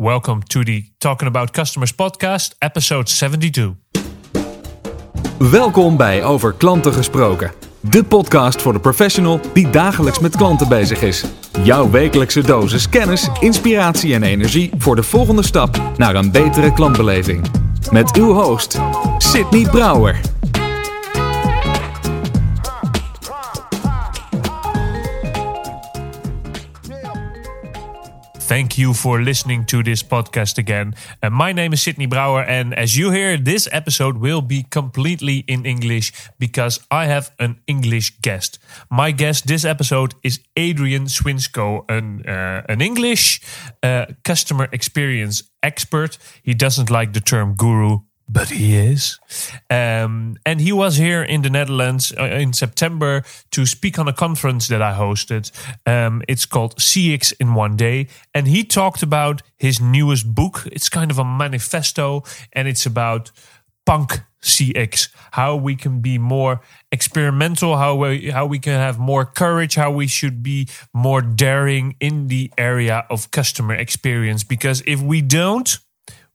Welcome to the Talking About Customers podcast, episode 72. Welkom bij Over Klanten Gesproken. De podcast voor de professional die dagelijks met klanten bezig is. Jouw wekelijkse dosis kennis, inspiratie en energie voor de volgende stap naar een betere klantbeleving. Met uw host, Sydney Brouwer. Thank you for listening to this podcast again. Uh, my name is Sydney Brouwer, and as you hear, this episode will be completely in English because I have an English guest. My guest this episode is Adrian Swinscoe, an, uh, an English uh, customer experience expert. He doesn't like the term guru, but he is. Um, and he was here in the Netherlands uh, in September to speak on a conference that I hosted. Um, it's called CX in One Day. And he talked about his newest book. It's kind of a manifesto, and it's about punk CX, how we can be more experimental, how we, how we can have more courage, how we should be more daring in the area of customer experience. Because if we don't,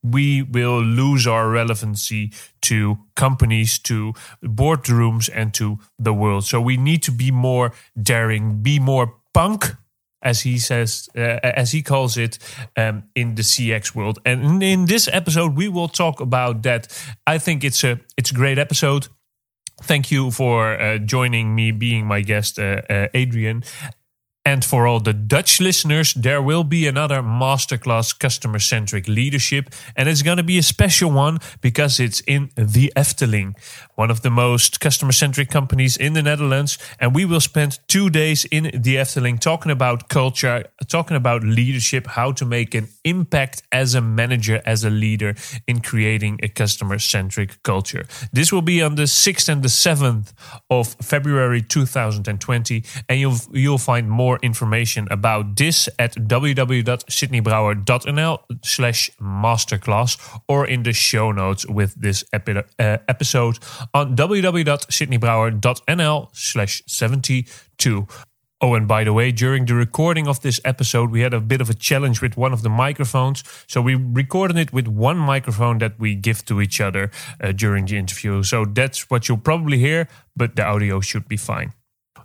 we will lose our relevancy to companies, to boardrooms, and to the world. So we need to be more daring, be more punk, as he says, uh, as he calls it, um, in the CX world. And in, this episode, we will talk about that. I think it's a it's a great episode. Thank you for uh, joining me, being my guest, uh, uh Adrian. And for all the Dutch listeners, there will be another masterclass customer centric leadership. And it's going to be a special one because it's in the Efteling, one of the most customer centric companies in the Netherlands. And we will spend two days in the Efteling talking about culture, talking about leadership, how to make an impact as a manager, as a leader in creating a customer centric culture. This will be on the 6th and the 7th of February 2020. And you'll, you'll find more more information about this at www.sydneybrouwer.nl slash masterclass or in the show notes with this epi- uh, episode on www.sydneybrouwer.nl slash 72. Oh, and by the way, during the recording of this episode, we had a bit of a challenge with one of the microphones. So we recorded it with one microphone that we give to each other uh, during the interview. So that's what you'll probably hear, but the audio should be fine.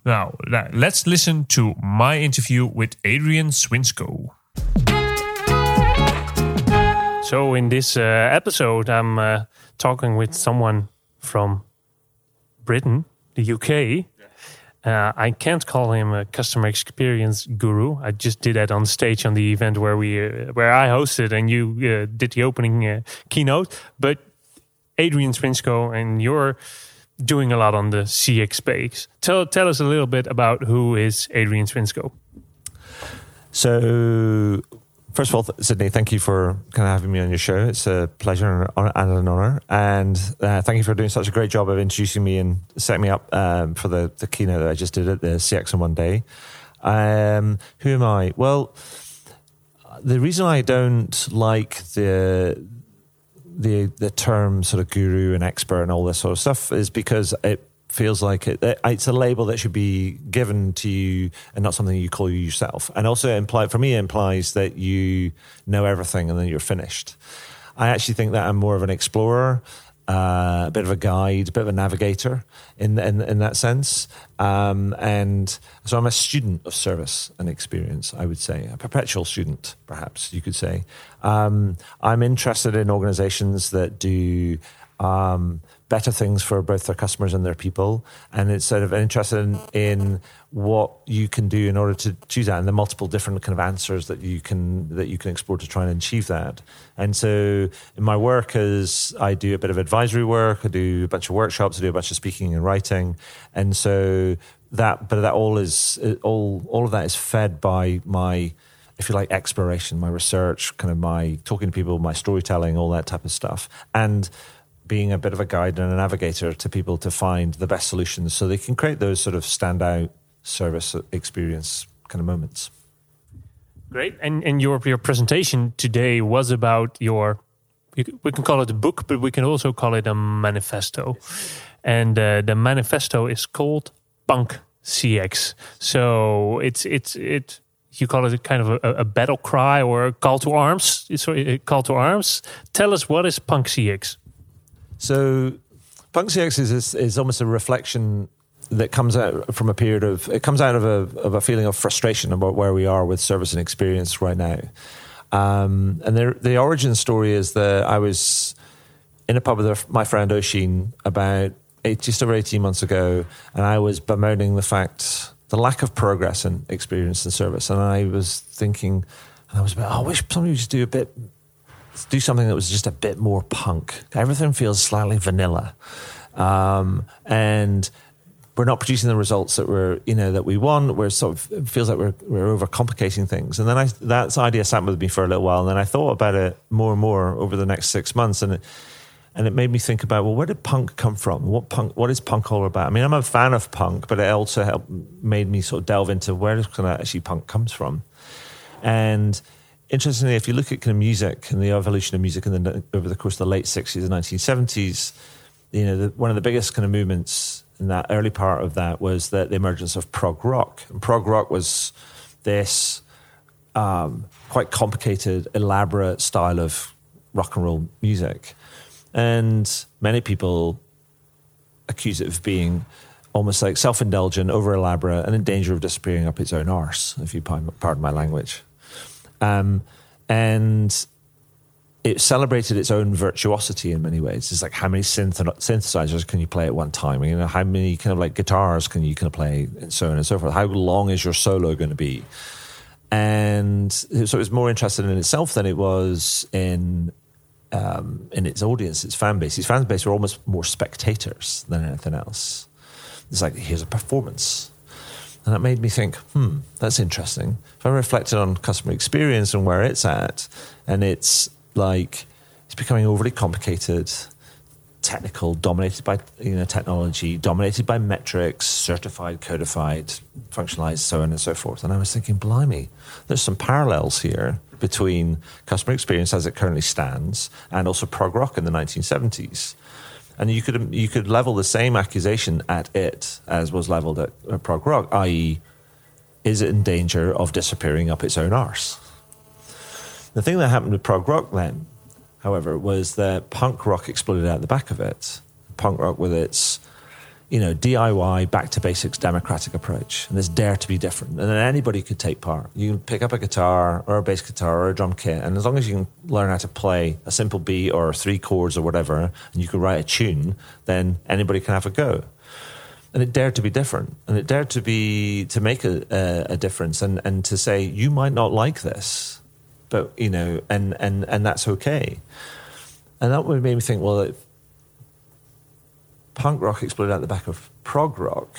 Now, let's listen to my interview with Adrian Swinscoe. So, in this uh, episode, I'm uh, talking with someone from Britain, the UK. Uh, I can't call him a customer experience guru. I just did that on stage on the event where we, uh, where I hosted, and you uh, did the opening uh, keynote. But Adrian Swinscoe, and your doing a lot on the CX space. Tell tell us a little bit about who is Adrian Swinscoe. So, first of all, Sydney, thank you for kind of having me on your show. It's a pleasure and an honor. And uh, thank you for doing such a great job of introducing me and setting me up um, for the, the keynote that I just did at the CX in one day. Um, who am I? Well, the reason I don't like the the the term sort of guru and expert and all this sort of stuff is because it feels like it, it's a label that should be given to you and not something you call yourself. And also, imply for me, it implies that you know everything and then you're finished. I actually think that I'm more of an explorer uh, a bit of a guide, a bit of a navigator in in, in that sense. Um, and so I'm a student of service and experience, I would say, a perpetual student, perhaps you could say. Um, I'm interested in organizations that do um, better things for both their customers and their people. And it's sort of interested in, what you can do in order to choose that and the multiple different kind of answers that you can that you can explore to try and achieve that. And so in my work as I do a bit of advisory work, I do a bunch of workshops, I do a bunch of speaking and writing. And so that but that all is all all of that is fed by my if you like, exploration, my research, kind of my talking to people, my storytelling, all that type of stuff. And being a bit of a guide and a navigator to people to find the best solutions so they can create those sort of standout service experience kind of moments. Great. And, and your, your presentation today was about your, we can call it a book, but we can also call it a manifesto. And uh, the manifesto is called Punk CX. So it's, it's, it, you call it a kind of a, a battle cry or a call to arms. Sorry, a call to arms. Tell us what is Punk CX. So, Punk CX is is almost a reflection that comes out from a period of it comes out of a of a feeling of frustration about where we are with service and experience right now. Um, and the the origin story is that I was in a pub with my friend Oshin about eight, just over eighteen months ago, and I was bemoaning the fact the lack of progress in experience and service, and I was thinking, and I was about, oh, I wish somebody would just do a bit. Do something that was just a bit more punk. Everything feels slightly vanilla, um, and we're not producing the results that we're you know that we want. We're sort of it feels like we're we're overcomplicating things. And then I that idea sat with me for a little while, and then I thought about it more and more over the next six months, and it and it made me think about well, where did punk come from? What punk? What is punk all about? I mean, I'm a fan of punk, but it also helped made me sort of delve into where actually punk comes from, and. Interestingly, if you look at kind of music and the evolution of music in the, over the course of the late 60s and 1970s, you know, the, one of the biggest kind of movements in that early part of that was the, the emergence of prog rock. And prog rock was this um, quite complicated, elaborate style of rock and roll music. And many people accuse it of being almost like self indulgent, over elaborate, and in danger of disappearing up its own arse, if you pardon my language. Um, and it celebrated its own virtuosity in many ways. It's like how many synth- synthesizers can you play at one time? You know, how many kind of like guitars can you kind of play, and so on and so forth. How long is your solo going to be? And so it was more interested in itself than it was in um, in its audience, its fan base. Its fan base were almost more spectators than anything else. It's like here's a performance. And that made me think, hmm, that's interesting. If I reflected on customer experience and where it's at, and it's like it's becoming overly complicated, technical, dominated by you know technology, dominated by metrics, certified, codified, functionalized, so on and so forth. And I was thinking, blimey, there's some parallels here between customer experience as it currently stands and also prog rock in the 1970s. And you could you could level the same accusation at it as was leveled at, at prog rock, i.e., is it in danger of disappearing up its own arse? The thing that happened with prog rock then, however, was that punk rock exploded out the back of it. Punk rock with its, you know, DIY, back to basics, democratic approach, and this dare to be different. And then anybody could take part. You can pick up a guitar or a bass guitar or a drum kit, and as long as you can learn how to play a simple beat or three chords or whatever, and you can write a tune, then anybody can have a go and it dared to be different and it dared to be to make a, a, a, difference and, and to say you might not like this but you know, and and and that's okay. And that would make me think, well, punk rock exploded out the back of prog rock,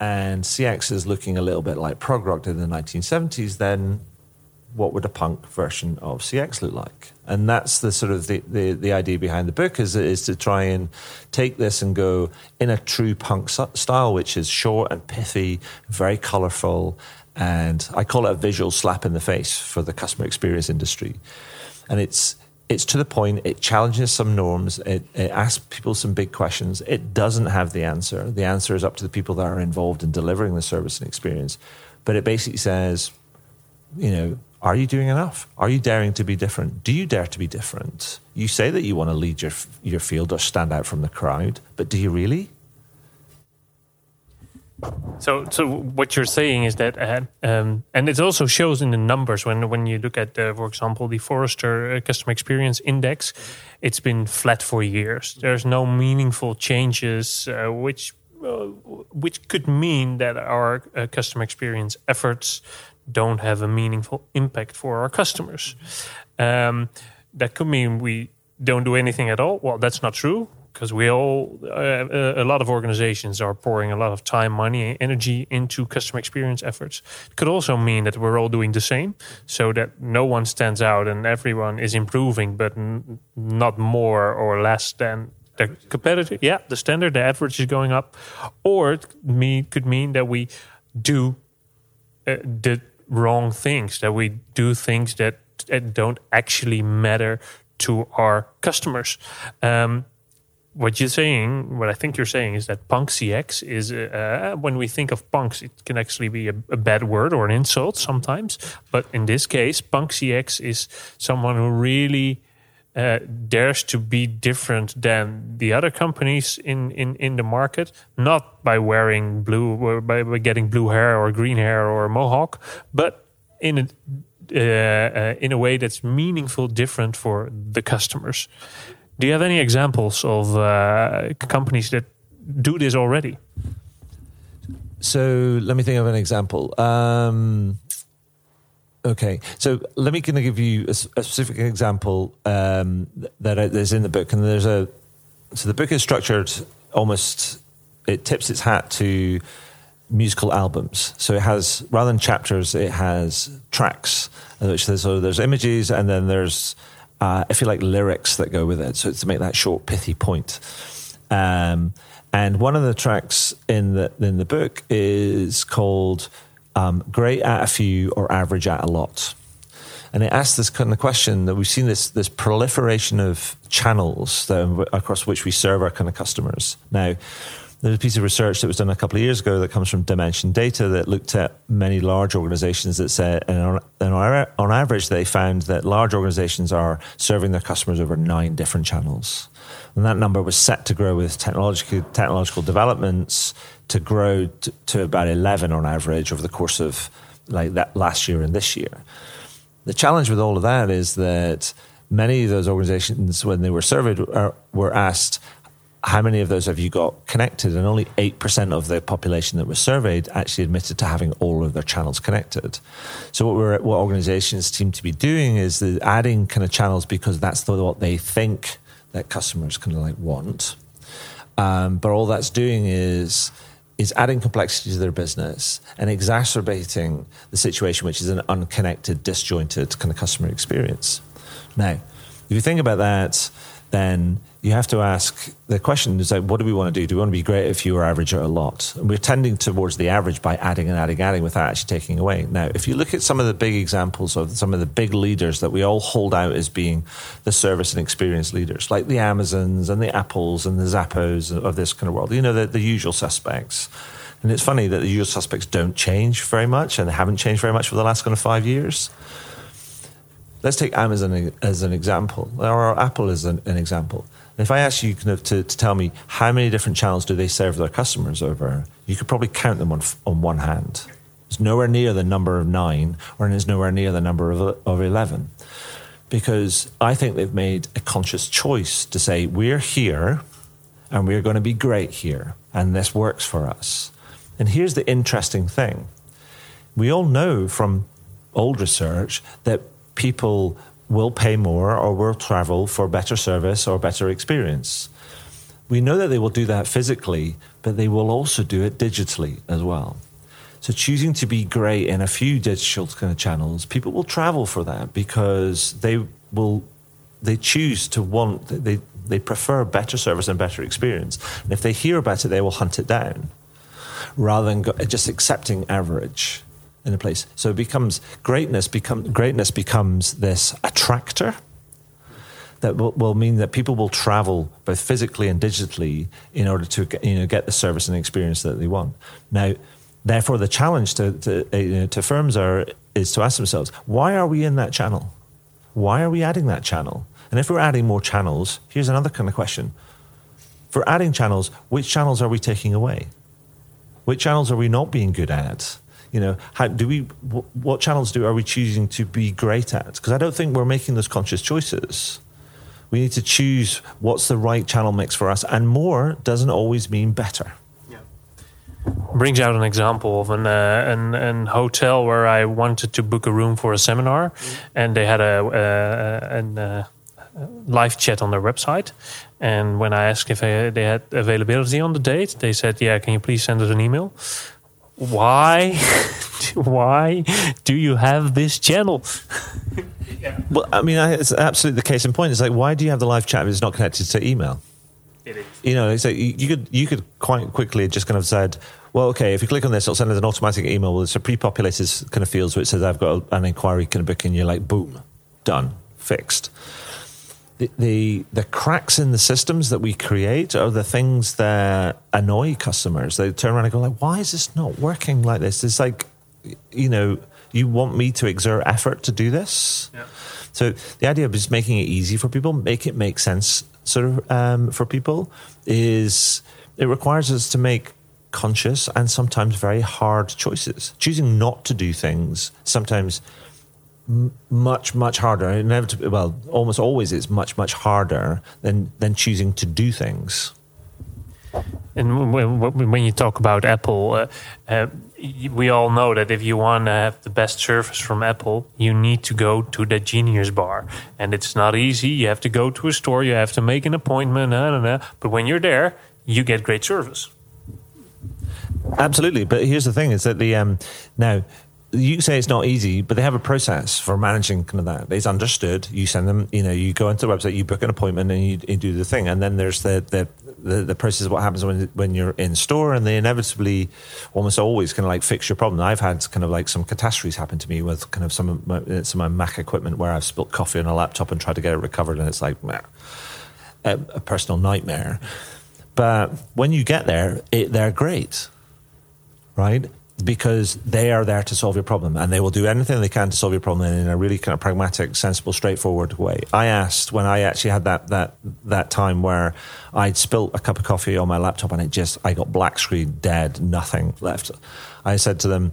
and CX is looking a little bit like prog rock did in the 1970s, then what would a punk version of CX look like? And that's the sort of the, the, the, idea behind the book is, is to try and take this and go in a true punk style, which is short and pithy, very colorful, and I call it a visual slap in the face for the customer experience industry. And it's it's to the point. It challenges some norms. It, it, asks people some big questions. It doesn't have the answer. The answer is up to the people that are involved in delivering the service and experience. But it basically says, you know, are you doing enough? Are you daring to be different? Do you dare to be different? You say that you want to lead your your field or stand out from the crowd, but do you really? So, so what you're saying is that, uh, um, and it also shows in the numbers when when you look at, for example, the Forrester uh, Customer Experience Index, it's been flat for years. There's no meaningful changes, uh, which uh, which could mean that our uh, customer experience efforts don't have a meaningful impact for our customers. Um, that could mean we don't do anything at all. Well, that's not true because we all uh, a lot of organizations are pouring a lot of time money and energy into customer experience efforts. It could also mean that we're all doing the same so that no one stands out and everyone is improving but n- not more or less than the competitor yeah the standard the average is going up. Or it could mean that we do uh, the wrong things that we do things that, that don't actually matter to our customers. Um, what you're saying, what I think you're saying is that punk CX is, uh, when we think of punks, it can actually be a, a, bad word or an insult sometimes. But in this case, punk CX is someone who really uh, dares to be different than the other companies in, in, in the market, not by wearing blue, by, by getting blue hair or green hair or a mohawk, but in a, uh, uh, in a way that's meaningful, different for the customers. Do you have any examples of uh, companies that do this already? So let me think of an example. Um, okay, so let me kind of give you a, a specific example um, that is in the book, and there's a so the book is structured almost it tips its hat to musical albums. So it has rather than chapters, it has tracks, in which there's so there's images, and then there's uh, if you like, lyrics that go with it. So to make that short, pithy point. Um, and one of the tracks in the in the book is called um, "Great at a Few" or "Average at a Lot." And it asks this kind of question that we've seen this this proliferation of channels that, across which we serve our kind of customers. Now, there's a piece of research that was done a couple of years ago that comes from Dimension Data that looked at many large organizations that said, and on, and on average, they found that large organizations are serving their customers over nine different channels. And that number was set to grow with technological, technological developments to grow to, to about 11 on average over the course of like that last year and this year. The challenge with all of that is that many of those organizations, when they were surveyed, are, were asked, how many of those have you got connected? And only 8% of the population that was surveyed actually admitted to having all of their channels connected. So what what organizations seem to be doing is adding kind of channels because that's the, what they think that customers kind of like want. Um, but all that's doing is is adding complexity to their business and exacerbating the situation, which is an unconnected, disjointed kind of customer experience. Now, if you think about that, then you have to ask the question is like, what do we want to do? Do we want to be great if you are average or a lot? And we're tending towards the average by adding and adding, adding without actually taking away. Now, if you look at some of the big examples of some of the big leaders that we all hold out as being the service and experience leaders, like the Amazons and the Apples and the Zappos of this kind of world, you know, the, the usual suspects. And it's funny that the usual suspects don't change very much and they haven't changed very much for the last kind of five years. Let's take Amazon as an example, or Apple as an, an example if I ask you kind of to, to tell me how many different channels do they serve their customers over, you could probably count them on, on one hand. It's nowhere near the number of nine, or it's nowhere near the number of, of 11. Because I think they've made a conscious choice to say, we're here and we're going to be great here, and this works for us. And here's the interesting thing we all know from old research that people will pay more or will travel for better service or better experience. We know that they will do that physically, but they will also do it digitally as well. So choosing to be great in a few digital kind of channels, people will travel for that because they will they choose to want they they prefer better service and better experience. And if they hear about it, they will hunt it down rather than go, just accepting average in a place. So it becomes greatness. Become greatness becomes this attractor that will, will, mean that people will travel both physically and digitally in order to you know get the service and experience that they want. Now, therefore, the challenge to to, uh, you know, to firms are is to ask themselves, why are we in that channel? Why are we adding that channel? And if we're adding more channels, here's another kind of question: For adding channels, which channels are we taking away? Which channels are we not being good at? You know how do we what channels do are we choosing to be great at? Because i don't think we're making those conscious choices. We need to choose what's the right channel mix for us and more doesn't always mean better. Brings out an example of an, uh, an, an hotel where I wanted to book a room for a seminar, and they had a, uh, an, uh, live chat on their website. And when I asked if they had availability on the date, they said, "Yeah, can you please send us an email?" Why why do you have this channel yeah. well i mean it's absolutely the case in point it's like why do you have the live chat if it's not connected to email it is. you know so you could you could quite quickly just kind of said well okay if you click on this it'll send us an automatic email with a pre-populated kind of fields which says i've got an inquiry kind of book and you're like boom done fixed the, the the cracks in the systems that we create are the things that annoy customers. They turn around and go like, "Why is this not working like this?" It's like, you know, you want me to exert effort to do this. Yeah. So the idea of just making it easy for people, make it make sense, sort of um, for people, is it requires us to make conscious and sometimes very hard choices. Choosing not to do things sometimes m- much much harder. Inevitably, well, almost always it's much much harder than than choosing to do things. And when, you talk about Apple, uh, uh, we all know that if you want to have the best service from Apple, you need to go to the Genius Bar, and it's not easy. You have to go to a store, you have to make an appointment, nah, nah, nah. but when you're there, you get great service. Absolutely, but here's the thing: is that the um, now you say it's not easy, but they have a process for managing kind of that. It's understood. You send them, you know, you go into the website, you book an appointment, and you, you do the thing, and then there's the the, the the process of what happens when when you're in store, and they inevitably, almost always, kind of like fix your problem. I've had kind of like some catastrophes happen to me with kind of some of my, some of my Mac equipment where I've spilt coffee on a laptop and tried to get it recovered, and it's like a, a personal nightmare. But when you get there, it, they're great right? Because they are there to solve your problem and they will do anything they can to solve your problem in a really kind of pragmatic, sensible, straightforward way. I asked when I actually had that that that time where I'd spilt a cup of coffee on my laptop and it just I got black screen, dead, nothing left. I said to them,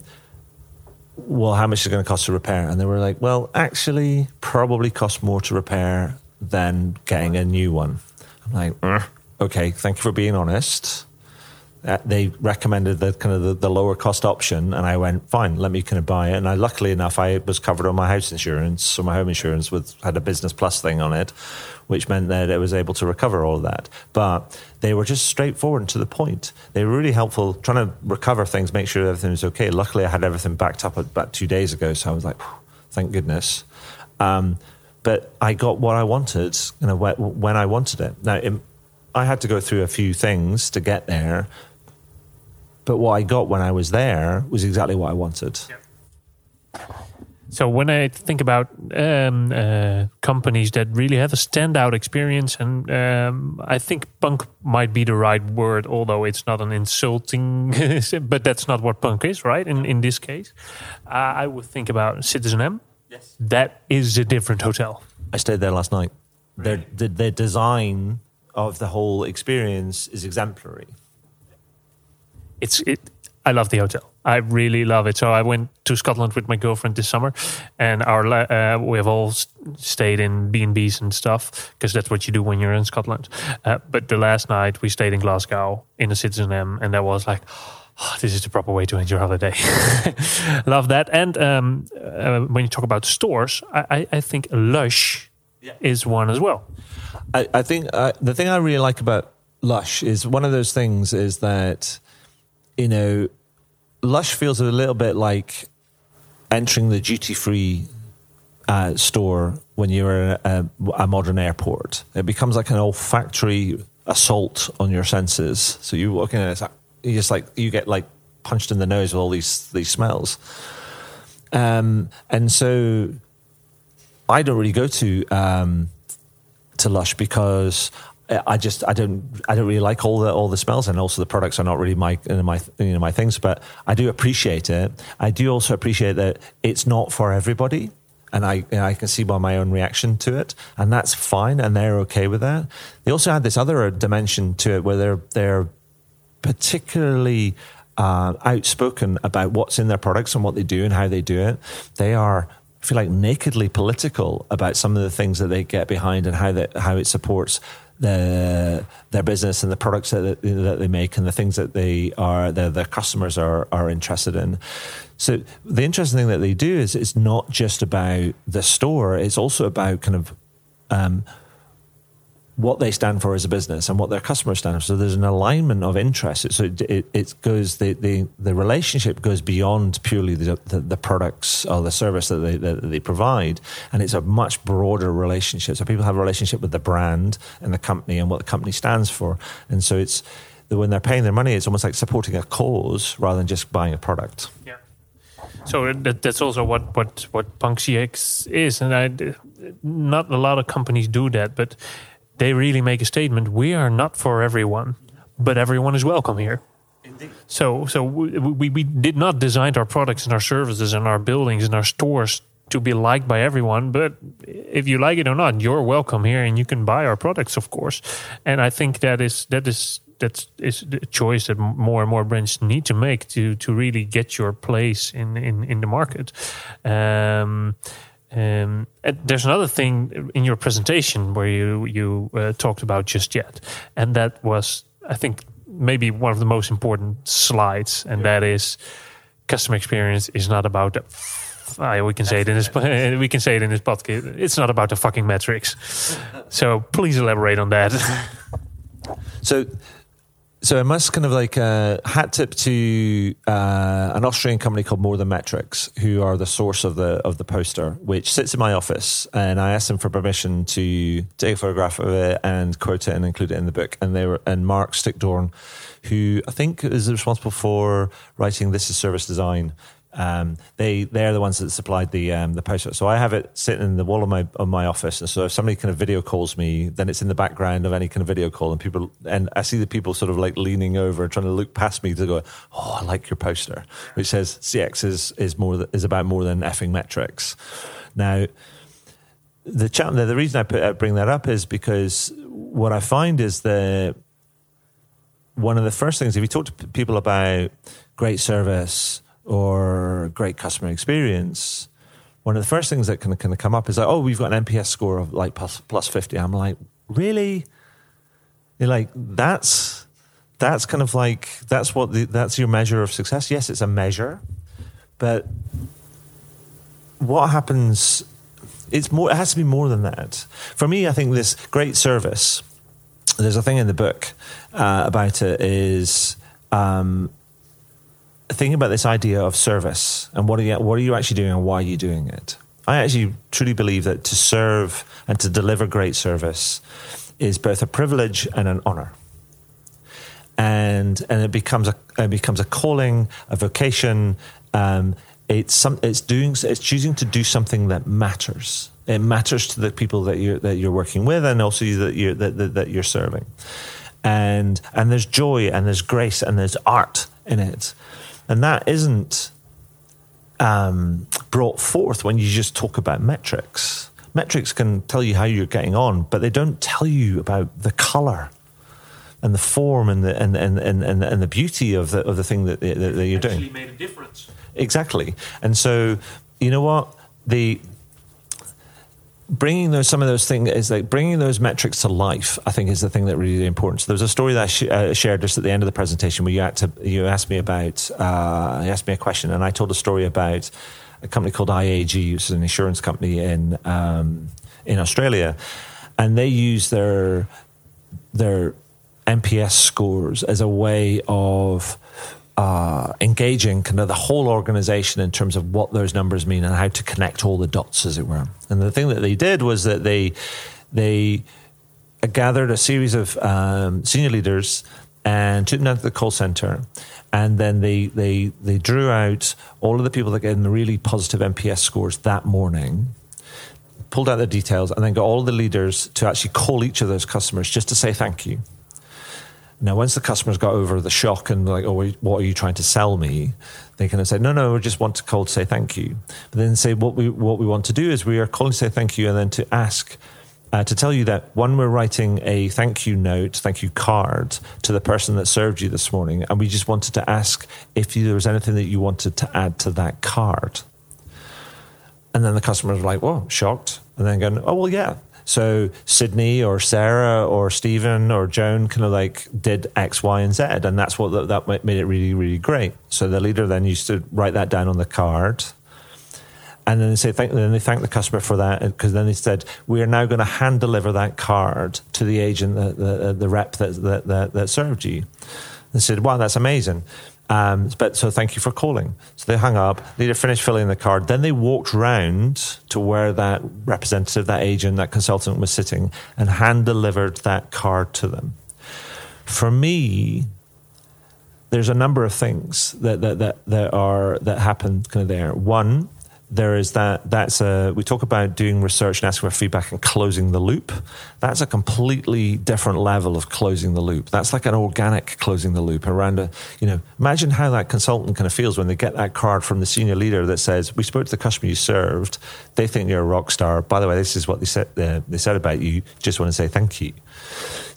Well, how much is it going to cost to repair? And they were like, Well, actually, probably cost more to repair than getting a new one. I'm like, "Uh, okay, thank you for being honest uh, they recommended the kind of the, the, lower cost option, and I went fine. Let me kind of buy it. And I, luckily enough, I was covered on my house insurance, so my home insurance with had a business plus thing on it, which meant that I was able to recover all of that. But they were just straightforward and to the point. They were really helpful, trying to recover things, make sure everything was okay. Luckily, I had everything backed up about two days ago, so I was like, thank goodness. Um, but I got what I wanted, you know, when I wanted it. Now. It, I had to go through a few things to get there, but what I got when I was there was exactly what I wanted. So when I think about um, uh, companies that really have a standout experience, and um, I think punk might be the right word, although it's not an insulting, but that's not what punk is, right? In in this case, uh, I would think about Citizen M. Yes, that is a different hotel. I stayed there last night. Their the, their design of the whole experience is exemplary. It's it. I love the hotel. I really love it. So I went to Scotland with my girlfriend this summer, and our uh, we have all stayed in B and B's and stuff because that's what you do when you're in Scotland. Uh, but the last night we stayed in Glasgow in the Citizen M, and that was like. Oh, this is the proper way to end your holiday. love that. And um, uh, when you talk about stores, I, I think Lush yeah. is one as well. I, I think uh, the thing I really like about Lush is one of those things is that you know, Lush feels a little bit like entering the duty free uh, store when you're in a, a, modern airport. It becomes like an olfactory assault on your senses. So you walk in and it's like, just like you get like punched in the nose with all these these smells. Um, and so I don't really go to um, to Lush because I just I don't I don't really like all the all the smells and also the products are not really my my you know my things but I do appreciate it. I do also appreciate that it's not for everybody and I you know, I can see by my own reaction to it and that's fine and they're okay with that. They also had this other dimension to it where they're they're particularly uh, outspoken about what's in their products and what they do and how they do it. They are I feel like nakedly political about some of the things that they get behind and how that how it supports the, their business and the products that, that they make and the things that they are their, their customers are are interested in. So the interesting thing that they do is it's not just about the store; it's also about kind of um, what they stand for as a business and what their customers stand for. So there's an alignment of interest. So it, it, it goes the, the the relationship goes beyond purely the, the, the products or the service that they that they provide, and it's a much broader relationship. So people have a relationship with the brand and the company and what the company stands for, and so it's when they're paying their money, it's almost like supporting a cause rather than just buying a product. Yeah. So that, that's also what what what Punk CX is, and I, not a lot of companies do that, but they really make a statement. We are not for everyone, but everyone is welcome here. So, so we, we, did not design our products and our services and our buildings and our stores to be liked by everyone. But if you like it or not, you're welcome here, and you can buy our products, of course. And I think that is that is that is the choice that more and more brands need to make to to really get your place in in in the market. Um, um, there's another thing in your presentation where you you uh, talked about just yet, and that was I think maybe one of the most important slides, and yeah. that is customer experience is not about the. Uh, we can say it in this. we can say it in this podcast. It's not about the fucking metrics. so please elaborate on that. so so I must kind of like a uh, hat tip to uh, an Austrian company called More Than Metrics, who are the source of the of the poster, which sits in my office. And I asked them for permission to take a photograph of it and quote it and include it in the book. And they were and Marc Stickdorn, who I think is responsible for writing This Is Service Design, um, they they're the ones that supplied the um, the poster. So I have it sitting in the wall of my of my office, and so if somebody kind of video calls me, then it's in the background of any kind of video call, and people and I see the people sort of like leaning over, and trying to look past me to go, oh, I like your poster, which says CX is is more is about more than effing metrics. Now, the chat, the reason I put, I bring that up is because what I find is that one of the first things if you talk to people about great service or great customer experience, one of the first things that can kind of come up is like, oh, we've got an NPS score of like plus, plus 50. I'm like, really? You're like, that's that's kind of like that's what the, that's your measure of success. Yes, it's a measure, but what happens? It's more. It has to be more than that. For me, I think this great service. There's a thing in the book uh, about it. Is um, thinking about this idea of service and what are you, what are you actually doing and why are you doing it? I actually truly believe that to serve and to deliver great service is both a privilege and an honor. And and it becomes a it becomes a calling, a vocation. Um, it's some it's doing it's choosing to do something that matters. It matters to the people that you that you're working with, and also that you that, that, that you're serving. And and there's joy and there's grace and there's art in it. And that isn't um, brought forth when you just talk about metrics. Metrics can tell you how you're getting on, but they don't tell you about the color and the form and the and and, and, and, and the beauty of the of the thing that, that, that you're doing. Actually Made a difference. Exactly, and so you know what the bringing those some of those things is like bringing those metrics to life. I think is the thing that really important. So there was a story that I sh- uh, shared just at the end of the presentation where you had to you asked me about uh, you asked me a question and I told a story about a company called IAG, which is an insurance company in um, in Australia, and they use their their NPS scores as a way of uh, engaging kind of the whole organization in terms of what those numbers mean and how to connect all the dots, as it were. And the thing that they did was that they they gathered a series of um, senior leaders and took them down to the call center. And then they, they, they drew out all of the people that get the really positive NPS scores that morning, pulled out the details, and then got all the leaders to actually call each of those customers just to say thank you. Now, once the customers got over the shock and like, oh, what are you trying to sell me? They kind of say, no, no, we just want to call to say thank you. But then say, what we what we want to do is we are calling to say thank you, and then to ask. Uh, to tell you that one, we're writing a thank you note, thank you card to the person that served you this morning, and we just wanted to ask if there was anything that you wanted to add to that card. And then the customers were like, "Whoa!" shocked, and then going, "Oh well, yeah, so Sydney or Sarah or Stephen or Joan kind of like did X, Y, and Z, and that's what that, made it really, really great. So the leader then used to write that down on the card, and then they say thank. Then they thank the customer for that because then they said we are now going to hand deliver that card to the agent, the the, uh, the rep that, that that, that served you. They said, "Wow, that's amazing." Um, but so thank you for calling. So they hung up. They finished filling the card. Then they walked round to where that representative, that agent, that consultant was sitting, and hand delivered that card to them. For me, there's a number of things that that that, that are that happen kind of there. One, there is that that's a we talk about doing research and asking for feedback and closing the loop. That's a completely different level of closing the loop. That's like an organic closing the loop around a you know imagine how that consultant kind of feels when they get that card from the senior leader that says we spoke to the customer you served. They think you're a rock star. By the way this is what they said uh, they said about you. Just want to say thank you.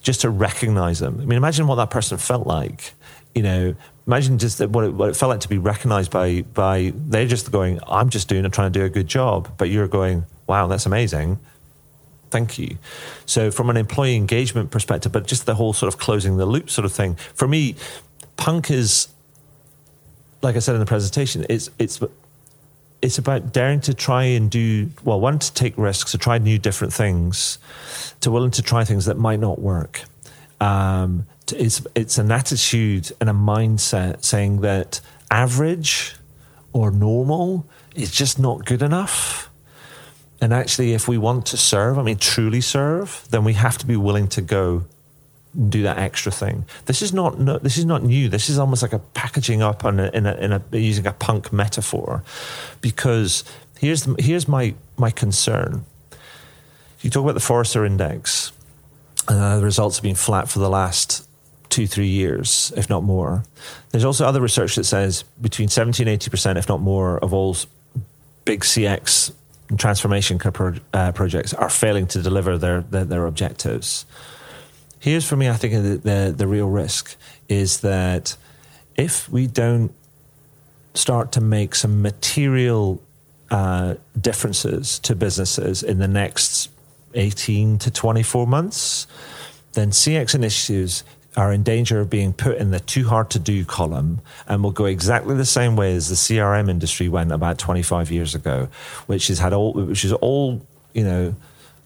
Just to recognize them. I mean imagine what that person felt like you know imagine just what it, what it felt like to be recognized by by they're just going i'm just doing and trying to do a good job but you're going wow that's amazing. Thank you. So from an employee engagement perspective but just the whole sort of closing the loop sort of thing for me punk is like i said in the presentation it's it's it's about daring to try and do well one to take risks to try new different things to willing to try things that might not work. Um, it's it's an attitude and a mindset saying that average or normal is just not good enough. And actually, if we want to serve, I mean, truly serve, then we have to be willing to go do that extra thing. This is not no, this is not new. This is almost like a packaging up on a, in a, in a using a punk metaphor, because here's here's my my concern. You talk about the Forrester Index. Uh, the results have been flat for the last two, three years, if not more. There's also other research that says between 70 and 80%, if not more, of all big CX transformation uh, projects are failing to deliver their, their, their objectives. Here's for me, I think the, the, the real risk is that if we don't start to make some material uh, differences to businesses in the next 18 to 24 months, then CX initiatives are in danger of being put in the too hard to do column and will go exactly the same way as the CRM industry went about 25 years ago, which has had all, which is all, you know,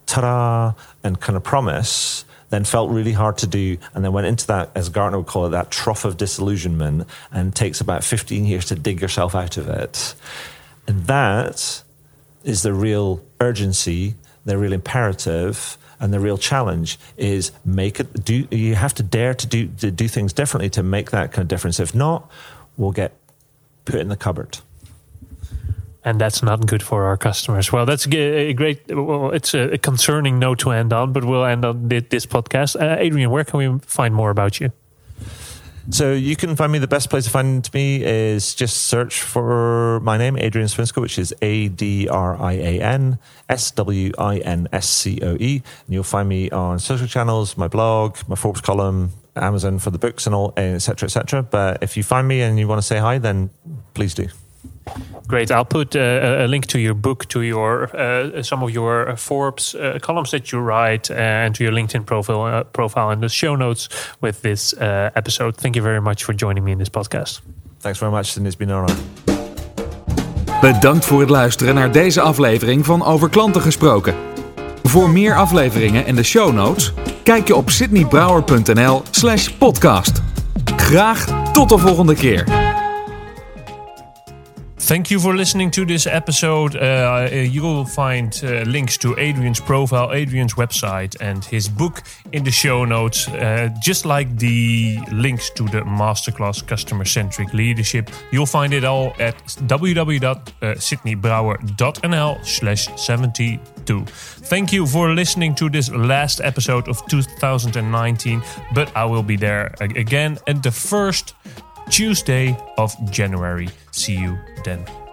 ta-da and kind of promise, then felt really hard to do, and then went into that, as Gartner would call it, that trough of disillusionment, and takes about 15 years to dig yourself out of it. And that is the real urgency, the real imperative and the real challenge is make it do you have to dare to do to do things differently to make that kind of difference. If not, we'll get put in the cupboard and that's not good for our customers. Well, that's a great. Well, it's a concerning note to end on, but we'll end on this podcast. Uh, Adrian, where can we find more about you? So you can find me. The best place to find me is just search for my name, Adrian Swinscoe, which is A D R I A N S W I N S C O E, and you'll find me on social channels, my blog, my Forbes column, Amazon for the books and all, etc., etc. But if you find me and you want to say hi, then please do. Great. I'll put uh, a link to your book, to your uh, some of your uh, Forbes uh, columns that you write, uh, and to your LinkedIn profile uh, profile in the show notes with this episode. Thank you very much for joining me in this podcast. Thanks very much, and it's been an honor. Bedankt voor het luisteren naar deze aflevering van Over Klanten gesproken. Voor meer afleveringen en de show notes, kijk je op sydneybrouwer.nl/slash podcast. Graag tot de volgende keer. Thank you for listening to this episode. Uh, uh, you will find uh, links to Adrian's profile, Adrian's website, and his book in the show notes, uh, just like the links to the masterclass Customer Centric Leadership. You'll find it all at www.sydneybrouwer.nl slash 72. Thank you for listening to this last episode of 2019, but I will be there again at the first Tuesday of January. See you then.